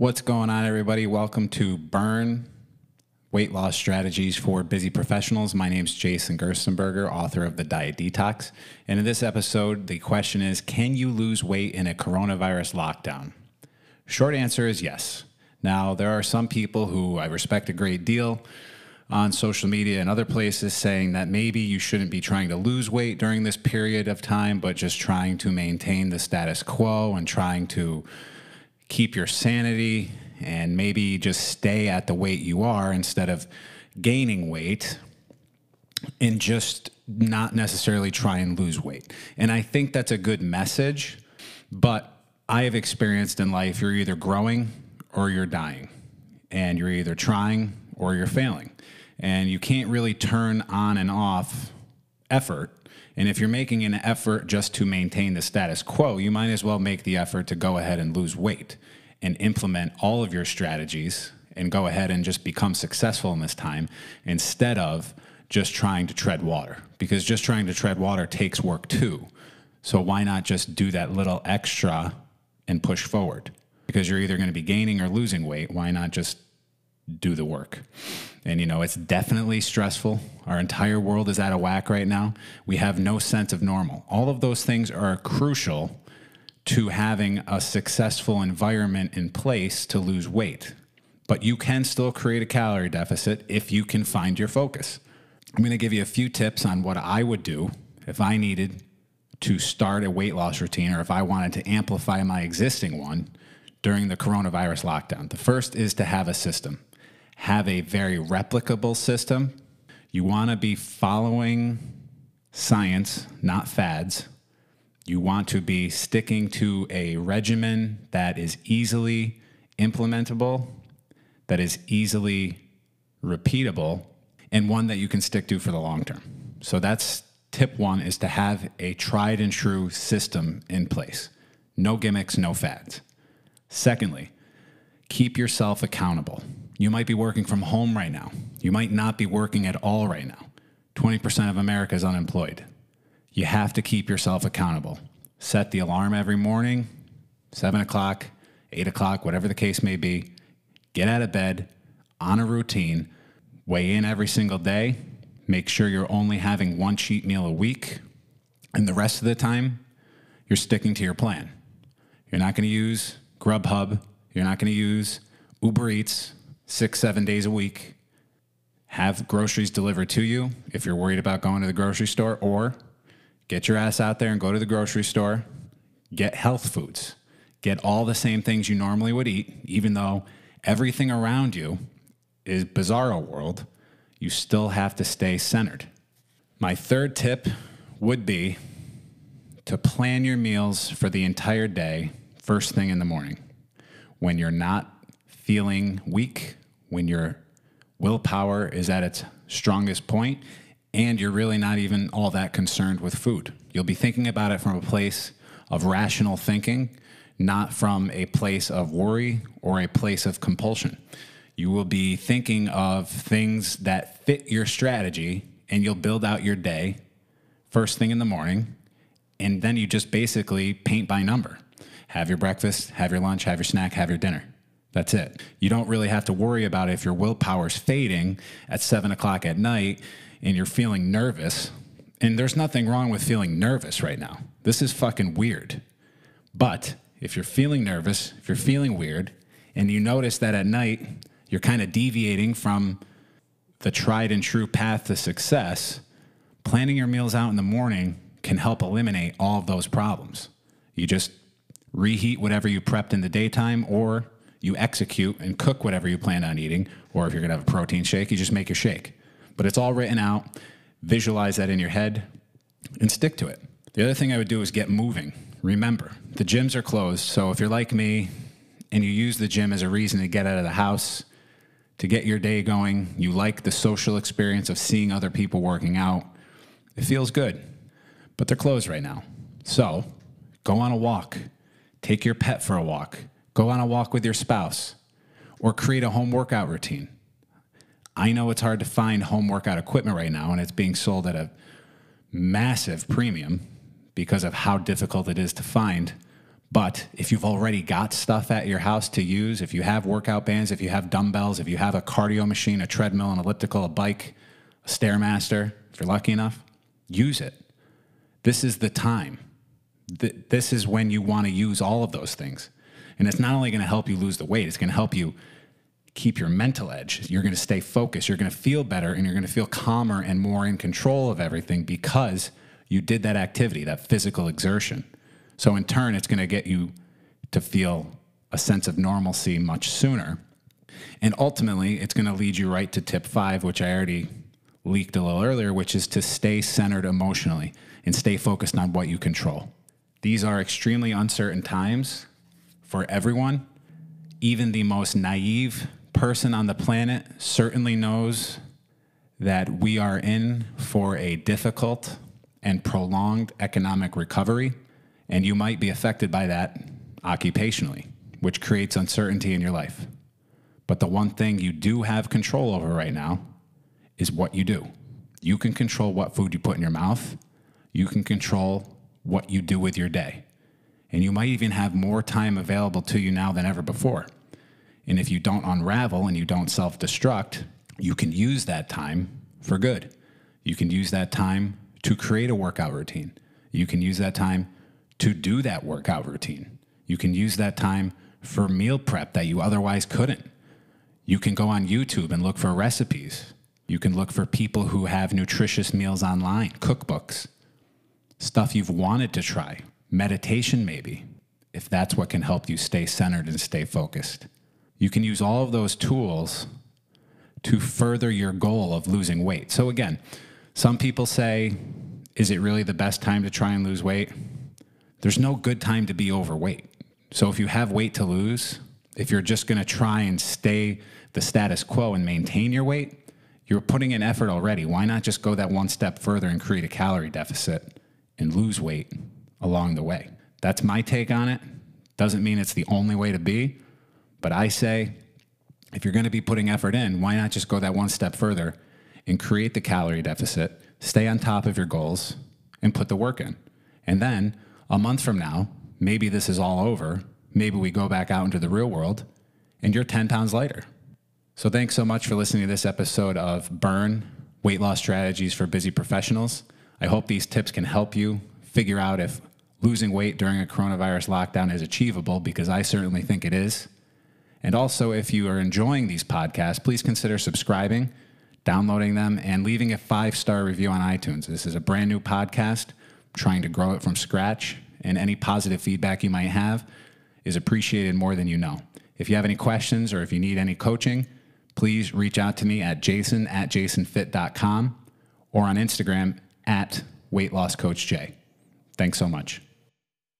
What's going on, everybody? Welcome to Burn Weight Loss Strategies for Busy Professionals. My name is Jason Gerstenberger, author of The Diet Detox. And in this episode, the question is Can you lose weight in a coronavirus lockdown? Short answer is yes. Now, there are some people who I respect a great deal on social media and other places saying that maybe you shouldn't be trying to lose weight during this period of time, but just trying to maintain the status quo and trying to keep your sanity and maybe just stay at the weight you are instead of gaining weight and just not necessarily try and lose weight. And I think that's a good message, but I have experienced in life you're either growing or you're dying, and you're either trying or you're failing. And you can't really turn on and off effort and if you're making an effort just to maintain the status quo, you might as well make the effort to go ahead and lose weight and implement all of your strategies and go ahead and just become successful in this time instead of just trying to tread water. Because just trying to tread water takes work too. So why not just do that little extra and push forward? Because you're either going to be gaining or losing weight. Why not just do the work? And you know, it's definitely stressful. Our entire world is out of whack right now. We have no sense of normal. All of those things are crucial to having a successful environment in place to lose weight. But you can still create a calorie deficit if you can find your focus. I'm going to give you a few tips on what I would do if I needed to start a weight loss routine or if I wanted to amplify my existing one during the coronavirus lockdown. The first is to have a system have a very replicable system. You want to be following science, not fads. You want to be sticking to a regimen that is easily implementable, that is easily repeatable, and one that you can stick to for the long term. So that's tip one is to have a tried and true system in place. No gimmicks, no fads. Secondly, keep yourself accountable. You might be working from home right now. You might not be working at all right now. 20% of America is unemployed. You have to keep yourself accountable. Set the alarm every morning, 7 o'clock, 8 o'clock, whatever the case may be. Get out of bed on a routine, weigh in every single day. Make sure you're only having one cheat meal a week. And the rest of the time, you're sticking to your plan. You're not going to use Grubhub. You're not going to use Uber Eats six, seven days a week, have groceries delivered to you if you're worried about going to the grocery store, or get your ass out there and go to the grocery store, get health foods, get all the same things you normally would eat, even though everything around you is bizarro world, you still have to stay centered. My third tip would be to plan your meals for the entire day first thing in the morning when you're not feeling weak when your willpower is at its strongest point and you're really not even all that concerned with food. You'll be thinking about it from a place of rational thinking, not from a place of worry or a place of compulsion. You will be thinking of things that fit your strategy and you'll build out your day first thing in the morning. And then you just basically paint by number. Have your breakfast, have your lunch, have your snack, have your dinner. That's it. You don't really have to worry about if your willpower's fading at seven o'clock at night and you're feeling nervous. And there's nothing wrong with feeling nervous right now. This is fucking weird. But if you're feeling nervous, if you're feeling weird, and you notice that at night you're kind of deviating from the tried and true path to success, planning your meals out in the morning can help eliminate all of those problems. You just reheat whatever you prepped in the daytime or you execute and cook whatever you plan on eating, or if you're gonna have a protein shake, you just make your shake. But it's all written out, visualize that in your head, and stick to it. The other thing I would do is get moving. Remember, the gyms are closed, so if you're like me and you use the gym as a reason to get out of the house, to get your day going, you like the social experience of seeing other people working out, it feels good. But they're closed right now. So go on a walk, take your pet for a walk, Go on a walk with your spouse or create a home workout routine. I know it's hard to find home workout equipment right now, and it's being sold at a massive premium because of how difficult it is to find. But if you've already got stuff at your house to use, if you have workout bands, if you have dumbbells, if you have a cardio machine, a treadmill, an elliptical, a bike, a Stairmaster, if you're lucky enough, use it. This is the time. This is when you want to use all of those things. And it's not only going to help you lose the weight, it's going to help you keep your mental edge. You're going to stay focused. You're going to feel better and you're going to feel calmer and more in control of everything because you did that activity, that physical exertion. So, in turn, it's going to get you to feel a sense of normalcy much sooner. And ultimately, it's going to lead you right to tip five, which I already leaked a little earlier, which is to stay centered emotionally and stay focused on what you control. These are extremely uncertain times for everyone. Even the most naive person on the planet certainly knows that we are in for a difficult and prolonged economic recovery, and you might be affected by that occupationally, which creates uncertainty in your life. But the one thing you do have control over right now is what you do. You can control what food you put in your mouth, you can control what you do with your day. And you might even have more time available to you now than ever before. And if you don't unravel and you don't self destruct, you can use that time for good. You can use that time to create a workout routine. You can use that time to do that workout routine. You can use that time for meal prep that you otherwise couldn't. You can go on YouTube and look for recipes. You can look for people who have nutritious meals online, cookbooks, stuff you've wanted to try, meditation maybe, if that's what can help you stay centered and stay focused. You can use all of those tools to further your goal of losing weight. So, again, some people say, is it really the best time to try and lose weight? There's no good time to be overweight. So, if you have weight to lose, if you're just going to try and stay the status quo and maintain your weight, you're putting in effort already. Why not just go that one step further and create a calorie deficit and lose weight along the way? That's my take on it. Doesn't mean it's the only way to be, but I say, if you're going to be putting effort in, why not just go that one step further and create the calorie deficit, stay on top of your goals, and put the work in? And then a month from now, maybe this is all over. Maybe we go back out into the real world and you're 10 pounds lighter. So thanks so much for listening to this episode of Burn Weight Loss Strategies for Busy Professionals. I hope these tips can help you figure out if losing weight during a coronavirus lockdown is achievable because I certainly think it is. And also, if you are enjoying these podcasts, please consider subscribing, downloading them, and leaving a five star review on iTunes. This is a brand new podcast, I'm trying to grow it from scratch, and any positive feedback you might have is appreciated more than you know. If you have any questions or if you need any coaching, please reach out to me at jason at jasonfit.com or on Instagram at weight loss coach J. Thanks so much.